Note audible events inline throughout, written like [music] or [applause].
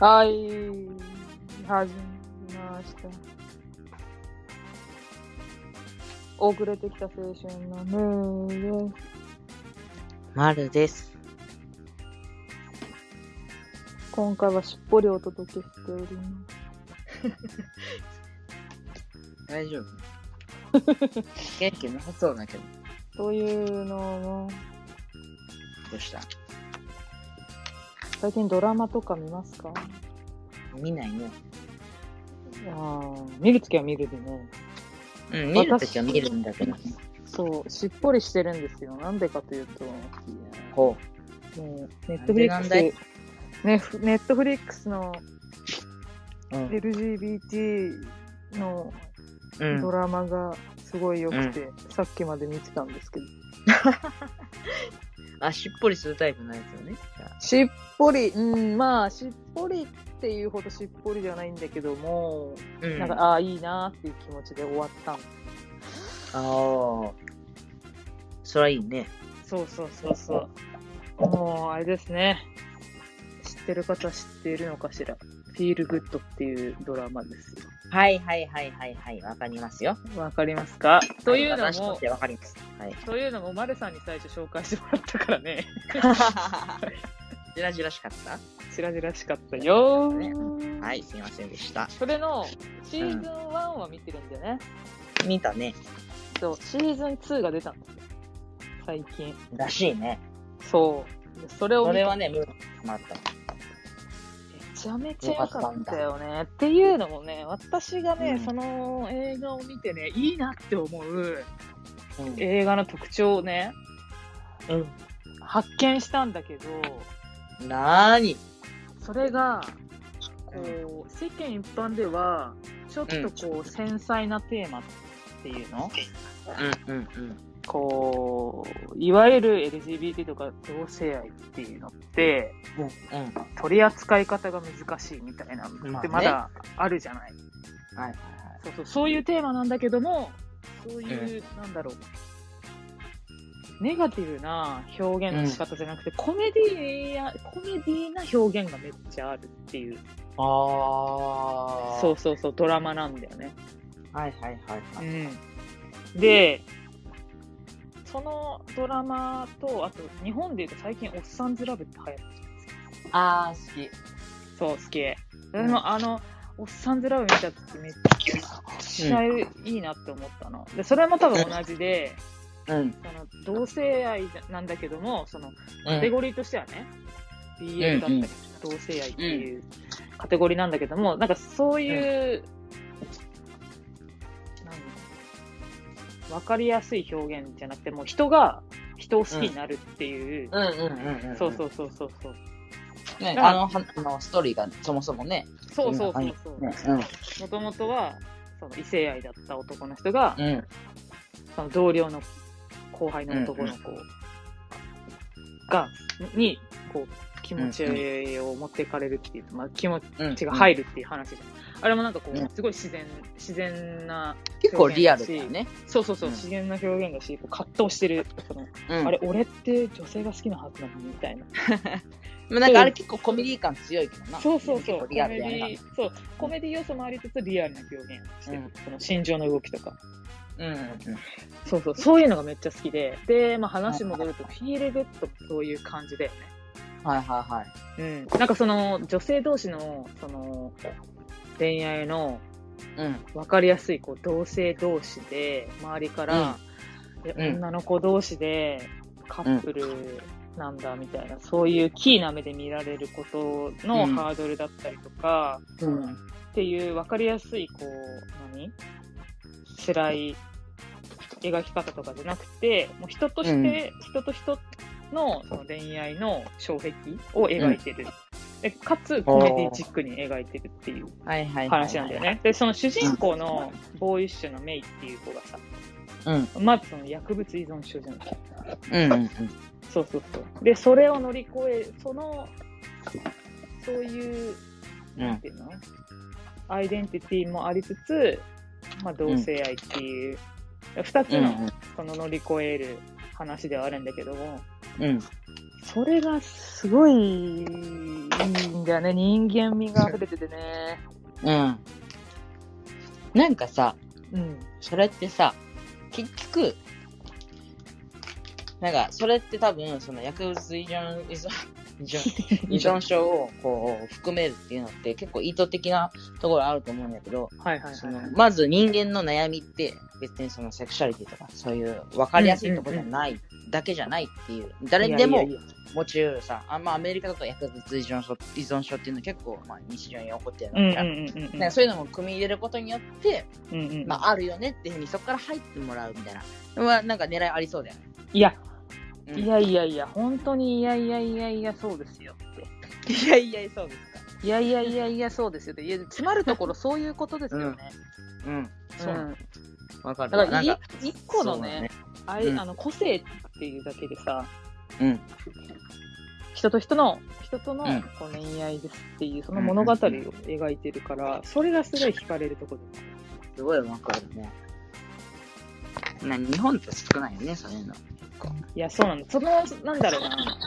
はい、始めました。遅れてきた青春のムーです。まるです。今回はしっぽりお届けしております。大丈夫元気なさそうだけど。というのも、どうした？最近ドラマとか見ますか？見ないね。ああ、見るときは見るでね。うん、見るときは見るんだけど。そう、しっぽりしてるんですよ。なんでかというと、ほもう、ネットフリックなんでス、ね、ネットフリックスのう。うん。LGBT のうんドラマがすごい良くて、さっきまで見てたんですけど。[laughs] あ、しっぽりするタイプのやつよね。じゃあしっぽり、うん、まあ、しっぽりっていうほどしっぽりじゃないんだけども、うん。なんか、ああ、いいなっていう気持ちで終わったの。ああ。それはいいね。そうそうそうそう。もう、あれですね。知ってる方は知っているのかしら。フィールグッドっていうドラマですよ。はいはいはいはいはい。わかりますよ。わかりますか？というのもわかります。はい。というのも、マルさんに最初紹介してもらったからね。じらじらしかった？白々しかったよはい、すいませんでした。それのシーズン1は見てるんでね。見たね。そう、シーズン2が出たんですよ。最近。らしいね。そう。でそれをそれはね、ムーまった。めちゃめちゃ良かったよね。っていうのもね、私がね、うんその映画を見てね、いいなって思ううん。映画の特徴をね、うん。発見したんだけど、なーに？それが、こう、世間一般では、ちょっとこう、繊細なテーマっていうの？うんうんうん。こう、いわゆる LGBT とか同性愛っていうのって、うん。取り扱い方が難しいみたいなのまあねってまだあるじゃない？はいはいそうそう、そういうテーマなんだけども、そういう、なんだろう、ネガティブな表現の仕方じゃなくて、コメディや、コメディな表現がめっちゃあるっていう、ああ。そうそうそう、ドラマなんだよね。はいはいはいはい。うん。で、そのドラマと、あと、日本で言うと最近、おっさんずラブって流行ってるじゃないですか。ああ、好き。そう、好き。うんでも、あの、おっさんずラブ見た時めっちゃいいなって思ったの。で、それも多分同じで、[laughs] うん。その同性愛なんだけども、そのカテうん。ゴリーとしてはね、BL だったり、同性愛っていうカテゴリーなんだけども、なんかそういう、何わかりやすい表現じゃなくて、もう人が人を好きになるっていう、うんうんうんうん。そうそうそうそうそう。ね、だあの、はあのストーリーがそもそもね。そうそうそうそう。ねもともとは、その異性愛だった男の人が、うん。うん。その同僚の後輩の男の子が、に、こう、気持ちを持っていかれるっていう、まあ、気持うん。ちが入るっていう話じゃん。あれもなんかこう、うんすごい自然、自然な、結構リアルだよね。そうそうそう、うん自然な表現だし、葛藤してる、その、うん。あれ、俺って女性が好きなはずなのにみたいな。[laughs] まあなんかあれ結構コメディ感強いけどな。そうそうそう、リアルそう、コメディ要素もありつつリアルな表現してる。うんその心情の動きとか。うんうんそうそう、そういうのがめっちゃ好きで、で、まあ話戻ると、フィールグッドってそういう感じだよね。うん。はいはいはい。うん。なんかその、女性同士の、その、恋愛のうん。分かりやすい、こう、同性同士で、周りから、えうん女の子同士で、カップルなんだ、みたいな、そういうキーな目で見られることのうんハードルだったりとか、うん。っていう分かりやすい、こう、何？辛い描き方とかじゃなくて、もう人として、人と人のその恋愛の障壁を描いてる。でかつ、コメディチックに描いてるっていう。話なんだよ。ね。で、その主人公のボーイッシュのメイっていう子がさ、うん。まずその薬物依存症じゃない。うんうんうん。そうそうそう。で、それを乗り越え、その、そういう、なんていうの、アイデンティティもありつつ、まあ、同性愛っていう、二、つの、うんその乗り越える話ではあるんだけども、うん。それがすごいいいんだよね。人間味が溢れててね。うん。なんかさ、うん。それってさ、結局、なんか、それって多分、その薬物依存、依存、依存症をこう含めるっていうのって結構意図的なところあると思うんだけど、はいはいその。まず人間の悩みって別にそのセクシャリティとかそういう分かりやすいところじゃない、だけじゃないっていう誰にでもいやいやいや持ち得るさあ、まあ、アメリカだと薬物依存症依存症っていうのは結構、まあ、日常に起こってるうんうんのじゃんうんうんそういうのも組み入れることによって、うんうんうんまあ、あるよねっていうふうにそこから入ってもらうみたいなのはなんか狙いありそうだよね。いや、うんいやいやいや、本当にいやいやいやいや、そうですよって。いやいや、そうですか。いやいやいやいや、そうですよって。いや、詰まるところそういうことですよね。うん。そうう。ん。わかるわ。だからいなんか、一個のね、あれうんあの個性っていうだけでさ、うん。人と人の、人とのうんこう恋愛ですっていう、その物語を描いてるから、それがすごい惹かれるところすごいわかるね。な日本って少ないよね、そういうの。いや、そうなんだ。その、なんだろうな。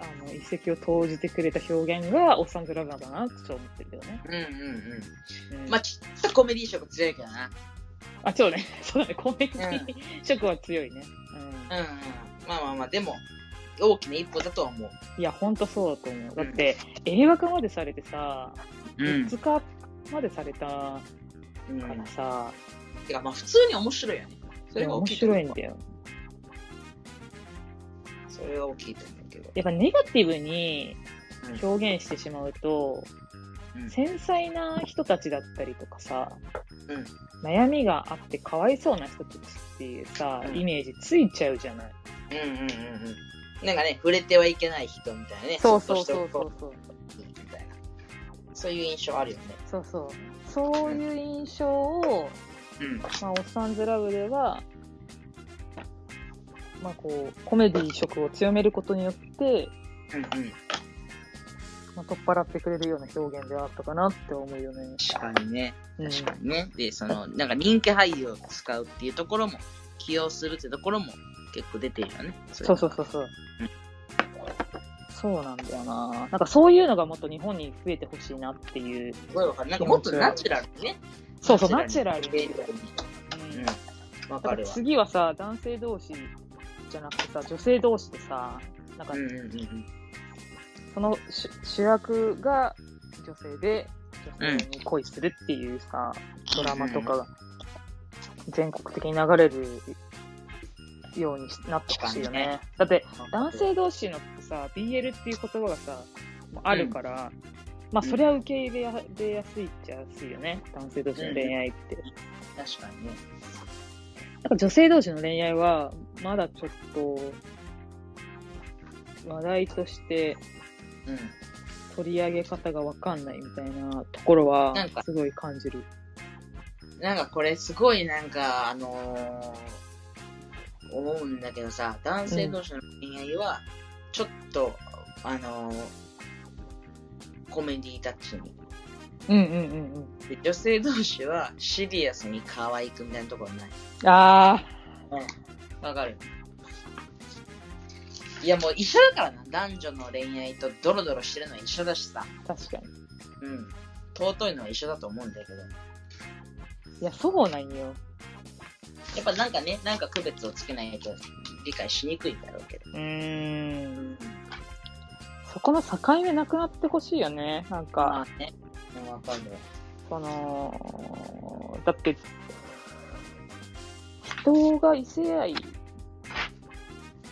あの、一石を投じてくれた表現が、おっさんずラブなんだなってちょっと思ってるけどね。うんうんうん。うんまあ、ちょっとコメディ色強いけどな。あ、そうね。[laughs] そうだね。コメディう色は強いね。うんうん。まあまあまあ、でも、大きな一歩だとは思う。うん。いや、ほんとそうだと思う。だって、映画化までされてさ、ういつかまでされたかうん。らさ、てか、まあ、普通に面白いよね。それが大面。白いんだよ。それが大きいと思うけど。やっぱネガティブにうん表現してしまうと、うん繊細な人たちだったりとかさ、うん悩みがあってかわいそうな人たちっていうさ、うんイメージついちゃうじゃない。うんうんうんうん。なんかね、触れてはいけない人みたいなね。そうそうそうそうそう。そういう印象あるよね。そうそう。そういう印象を、うん。まあ、おっさんずラブでは、まあこう、コメディ色を強めることによって、うんうん。まあ、取っ払ってくれるような表現ではあったかなって思うよね。確かにね。うん確かにね。で、その、なんか人気俳優を使うっていうところも、起用するってところも結構出てるよね。そうそうそうそううん。そうなんだよな。なんかそういうのがもっと日本に増えてほしいなっていう。すごいわかる。なんかもっとナチュラルにね。そうそう、ナチュラルに。に。うんうん。わだかるわ。次はさ、男性同士じゃなくてさ、女性同士でさ、なんかうんうんうんうん。その主主役が女性で、女性に恋するっていうさ、ドラマとかが全国的に流れるようになってほしいよね。だって、男性同士のさ、BL っていう言葉がさ、あるから、まあ、そりゃ受け入れやれやすいっちゃやすいよね。男性同士の恋愛って。確かにね。なんか女性同士の恋愛は、まだちょっと、話題としてうん。取り上げ方がわかんないみたいなところはすごい感じる。なんかこれすごいなんか、あのー思うんだけどさ、男性同士の恋愛は、ちょっと、あのーコメディタッチに。うんうんうんうん。で女性同士はシリアスに可愛くみたいなところない。あわかるいやもう一緒だからな。男女の恋愛とドロドロしてるのは一緒だしさ。あ、確かに。うん。尊いのは一緒だと思うんだけど。いや、そうなんよ。やっぱなんかね、なんか区別をつけないと理解しにくいんだろうけど。うーん。そこの境目なくなってほしいよね。なんまか、あね。うんわかるわ。その、だって、人が異性愛っ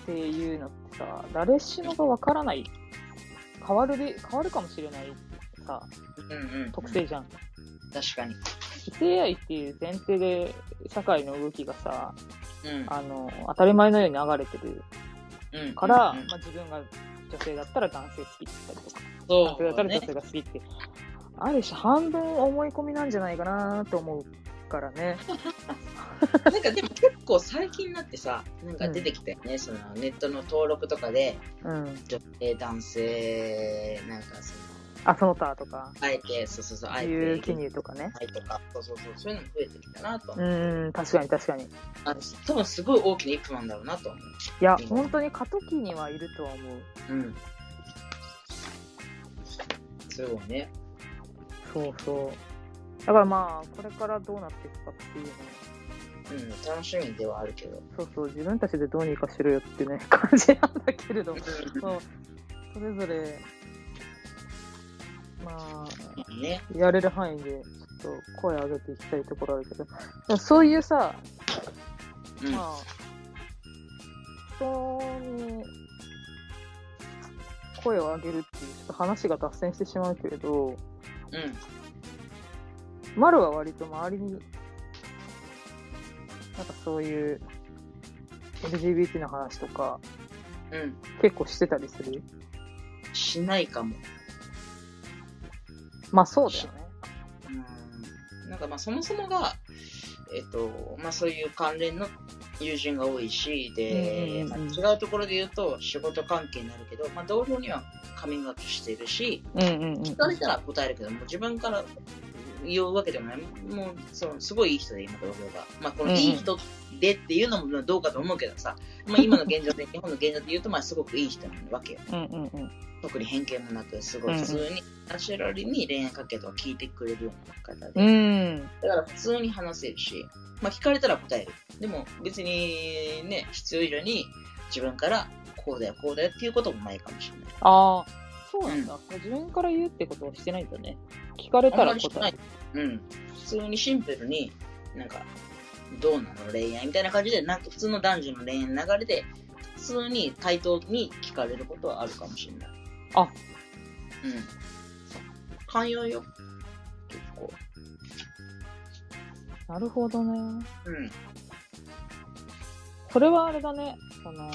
ていうのってさ、誰しもがわからない、変わるべ、変わるかもしれないさ、うんうん。特性じゃん。確かに。異性愛っていう前提で社会の動きがさ、うん。あの、当たり前のように流れてるうんから、うんうんまあ、自分が女性だったら男性好きって言ったりとか、そ男性だったうねら女。性が好きって、ある種半分思い込みなんじゃないかなと思うからね。[laughs] なんかでも結構最近になってさ、なんか出てきたよね。そのネットの登録とかで、うん。女性、男性、なんかその、あ、その他とか、あえて、そうそうそう、あえて、いう記入とかね。はいとか、そうそうそう、そういうのも増えてきたなとうん、確かに確かに。いあの多分すごい大きな一歩なんだろうなと思う。やうん、本当に過渡期にはいるとは思う。うん。すごいね。そうそう。だからまあ、これからどうなっていくかっていうのうん、楽しみではあるけど。そうそう、自分たちでどうにかしろよってね、感じなんだけれども、[laughs] そうそれぞれ、まあ、ね。やれる範囲で、ちょっと声上げていきたいところあるけど、そういうさ、うん。まあ、人に声を上げるっていう、ちょっと話が脱線してしまうけれど、うん。マルは割と周りに、なんかそういう LGBT の話とかうん。結構してたりする？しないかも。まあそうだよね。うん。なんかまあそもそもが、えっと、まあそういう関連の友人が多いし、で、まあ、違うところで言うと仕事関係になるけど、まあ同僚にはカミングアウトしてるし、うんうんうん。聞かれたら答えるけども、自分から言うわけでもない？もう、そのすごいいい人で、今、同僚が。まあ、このいい人でっていうのもどうかと思うけどさ、まあ、今の現状で、[laughs] 日本の現状で言うと、まあ、すごくいい人なわけよ。うんうんうん。特に偏見もなく、すごい普通に、ナチュラルに恋愛かけとか聞いてくれるような方で。うん。だから普通に話せるし、まあ、聞かれたら答える。でも、別にね、必要以上に自分から、こうだよ、こうだよっていうこともないかもしれない。ああ、そうなんだ、自分から言うってことはしてないんだね。聞かれたら答える。。うん。普通にシンプルに、なんか、どうなの恋愛みたいな感じで、なんか普通の男女の恋愛の流れで、普通に対等に聞かれることはあるかもしれない。あうん。寛容よ。結構。なるほどね。うん。それはあれだね。その、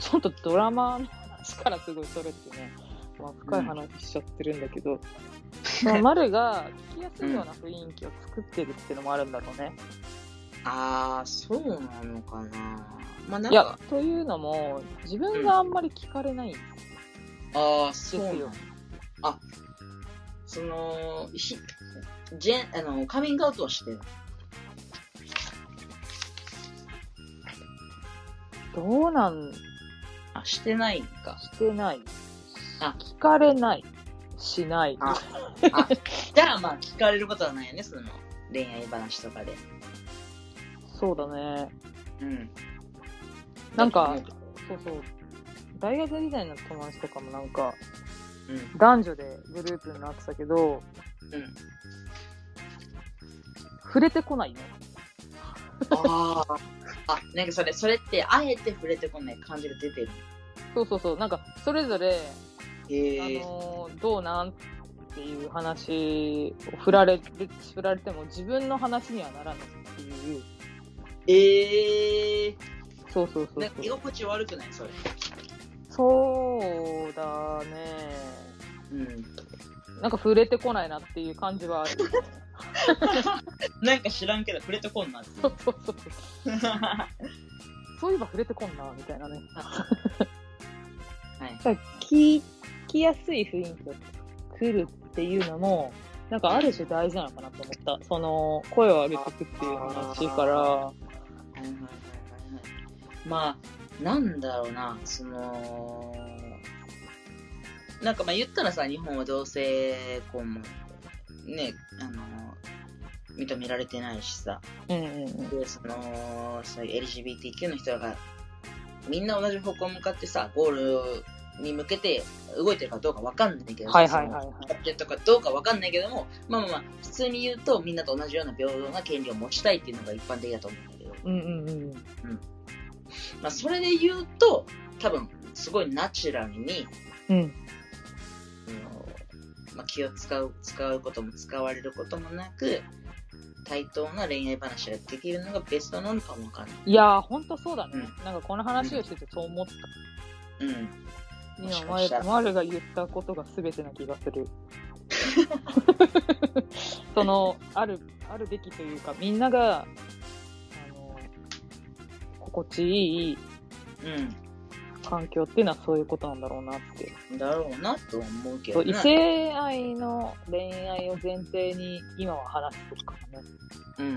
ちょっとドラマの話からすごいそれってね、まあ、深い話しちゃってるんだけど、[laughs] その丸が聞きやすいような雰囲気を作ってるっていうのもあるんだろうね。あー、そうなのかな。まあなんいやか、、というのも、自分があんまり聞かれないんですそうなのよ。あ、その、ひ、ジェン、あの、カミングアウトはしてる。どうなん、あ、してないんか。してない。あ聞かれない。しない。ああ、[laughs] じゃあまあ聞かれることはないよね、その恋愛話とかで。そうだね。うん。なんかそうそう。大学時代の友達とかもなんか、思う男女でグループになってたけど、うん。うん。触れてこないね。ああ。あ、なんかそれ、それって、あえて触れてこない感じが出てる。そうそうそう。なんか、それぞれ、へあえ。のーどうなんっていう話を振られる、振られても自分の話にはならないっていう。ええそうそうそうなんか居。心地悪くない？それ。そうだね。うん。なんか触れてこないなっていう感じはある。[laughs] なんか知らんけど触れてこんなって。そうそうそうそう。そういえば触れてこんな、みたいなね。はい。だから聞きやすい雰囲気を作るっていうのも、なんかある種大事なのかなと思った。その、声を上げていくっていう話から、はいはいはいはいはい。まあ、なんだろうな、その、なんかまあ言ったらさ、日本は同性婚も、ね、あの、認められてないしさ、うんうんうん。で、その、そういう LGBTQ の人が、みんな同じ方向向かってさ、ゴールに向けて動いてるかどうかわかんないけど、はいはいはいやってるとかどうかわかんないけども、まあまあまあ、普通に言うと、みんなと同じような平等な権利を持ちたいっていうのが一般的だと思うんだけど、うんうんうん。まあ、それで言うと、多分、すごいナチュラルに、うん。まあ、気を使う、使うことも使われることもなく、対等な恋愛話ができるのがベストなのかもわかんない。いやー、ほんとそうだね。うなんかこの話をしててそう思った。うん。今、かしたら前、マルが言ったことが全てな気がする。[laughs] その、ある、あるべきというか、みんなが、あの、心地いい環境っていうのはそういうことなんだろうなって。うん。だろうなとは思うけそう異どね。性愛の恋愛を前提に今は話してるからね。うんうんうん。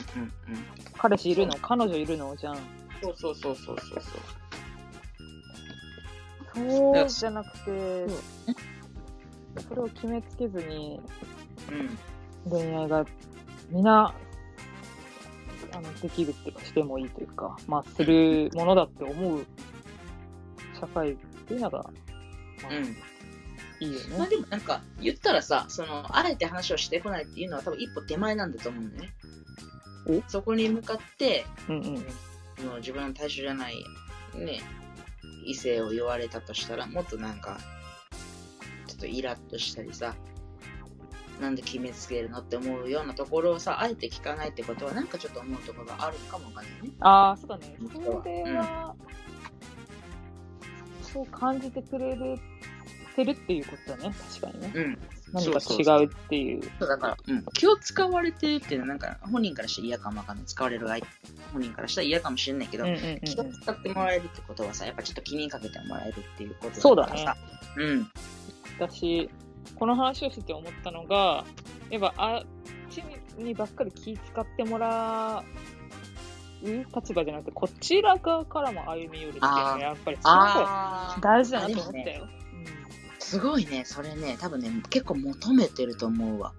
彼氏いるの彼女いるのじゃん。そうそうそうそうそうそう。そうじゃなくて、それを決めつけずに、うん。恋愛がみんな、あの、できるっていうか、してもいいというか、まあ、するものだって思う社会っていうのが、まあ、うん。いいよまあね。でもなんか、言ったらさ、その、あえて話をしてこないっていうのは多分一歩手前なんだと思うのね。お？そこに向かって、うんうんの自分の対象じゃない、ね、異性を言われたとしたら、もっとなんか、ちょっとイラッとしたりさ、なんで決めつけるのって思うようなところをさ、あえて聞かないってことは、なんかちょっと思うところがあるかもわかんないね。ああ、そうだね。うんそれは、そう感じてくれるてるっていうことだね。確かにね。うん。何かそうそう違うっていう。そうだから、うん、気を使われてるっていうのは、なんか本人からしたら嫌かもわかんない。使われる相手、本人からしたら嫌かもしれないけど、うんうんうん気を使ってもらえるってことはさ、やっぱちょっと気にかけてもらえるっていうことそうだねからさ。うん。私、この話をしてて思ったのが、やっぱあっちにばっかり気使ってもらう立場じゃなくて、こちら側からも歩み寄るっていうのは、やっぱりすごい大事だなと思ったよ。すごいね、それね、多分ね、結構求めてると思うわ。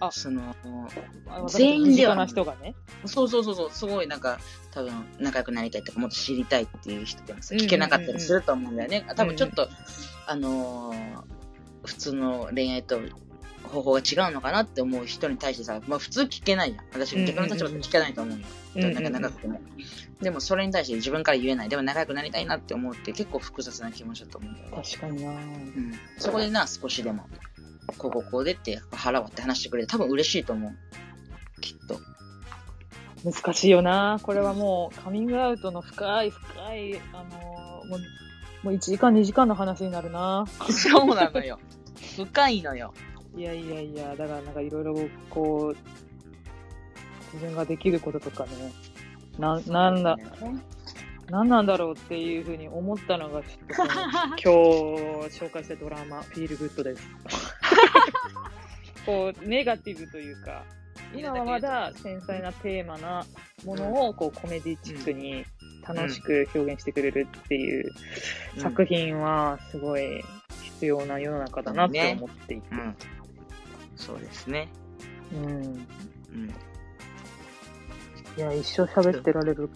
あ。その、うん全員では。な人がね。そうそうそうそう、すごいなんか、多分仲良くなりたいとか、もっと知りたいっていう人でもさ、聞けなかったりすると思うんだよね。多分ちょっと、あのー普通の恋愛と方法が違うのかなって思う人に対してさ、まあ普通聞けないじゃん。私、逆の立場で聞けないと思うよ。どんだけ長くても。でもそれに対して自分から言えない。でも仲良くなりたいなって思うって結構複雑な気持ちだと思うんだよね。確かになうん。そこでな、少しでも、こうこうこうでって腹割って話してくれて多分嬉しいと思う。きっと。難しいよなこれはもうカミングアウトの深い深い、あのーもう、もう1時間2時間の話になるな [laughs] そうなのよ。深いのよ。いやいやいや、だからなんかいろいろこう、自分ができることとかね、な、なんだ、なんなんだろうっていうふうに思ったのが、ちょっと [laughs] 今日紹介したドラマ、フィールグッドです。[laughs] こう、ネガティブというか、今はまだ繊細なテーマなものをこうコメディチックに楽しく表現してくれるっていう作品はすごい必要な世の中だなって思っていて。うん。そうですね。うん。うん。いや、一生喋ってられる。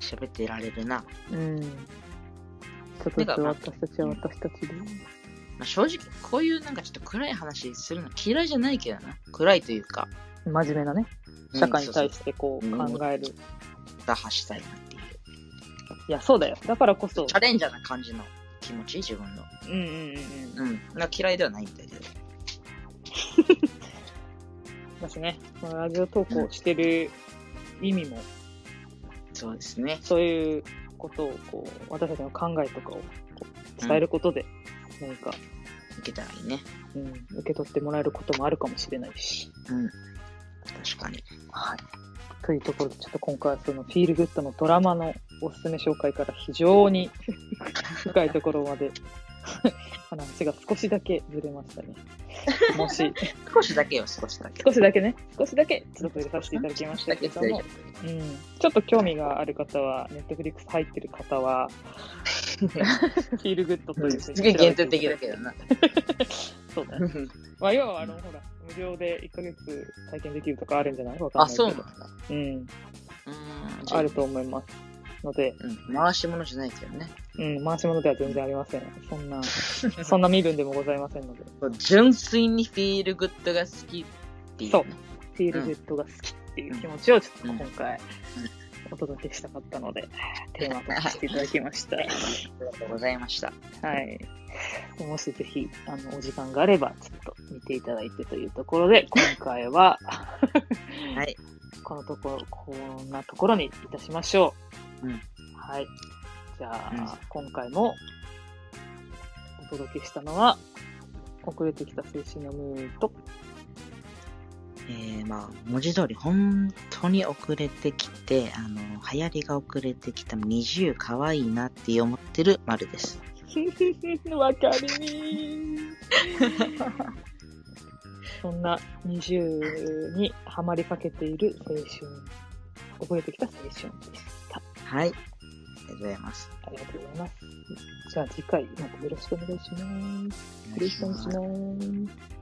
喋ってられるな。うん。ちょっとずつ私たちは私たちで。まあ、正直、こういうなんかちょっと暗い話するの嫌いじゃないけどな。暗いというか、真面目なね、社会に対してこううん考える。打破したいなっていう。いや、そうだよ。だからこそチ。ャレンジャーな感じの気持ち、自分の。うんうんうんうん。うん。な嫌いではないんだけど。[laughs] 私ね、このラジオ投稿してる意味も、そうですね。そういうことを、こう、私たちの考えとかを伝えることで、何か、いけたらいいね。うん、受け取ってもらえることもあるかもしれないし。うん。確かに。はい。というところで、ちょっと今回はそのフィールグッドのドラマのおすすめ紹介から非常に深いところまで [laughs] 話が少しだけずれましたね。[laughs] もし、少しだけよ、少しだけ。少しだけね、少しだけちょっと入れさせていただきましたけども、うん、ちょっと興味がある方は、ネットフリックス入ってる方は、[laughs] フィールグッドというすげえ限定的だけどな。そうだね。まあ、要は、あの、ほら、無料で1ヶ月体験できるとかあるんじゃない？わかんあ、ないけど。そうなんだ。うん。うーん。あると思います。ので、うん。回し物じゃないけどね。うん、回し物では全然ありません。そんな、そんな身分でもございませんので、純粋にフィールグッドが好きっていう、ね。そうフィールグッドが好きっていう気持ちをちょっと今回、お届けしたかったので、テーマとさせていただきました。[laughs] ありがとうございました。はい。もしぜひ、あの、お時間があれば、ちょっと見ていただいてというところで、今回は、[laughs] はい。このところ、こんなところにいたしましょう。うんはい。じゃあ、うん今回もお届けしたのは、遅れてきた青春のムーと、えー、まあ、文字通り本当に遅れてきて、あの、流行りが遅れてきた20可愛いなって思ってる丸です。[laughs] わかりみーそんな20にハマりかけている青春、遅れてきた青春でした。はい。ありがとうございます。ありがとうございます。じゃあ次回またよろしくお願いします。おろしくお願いします。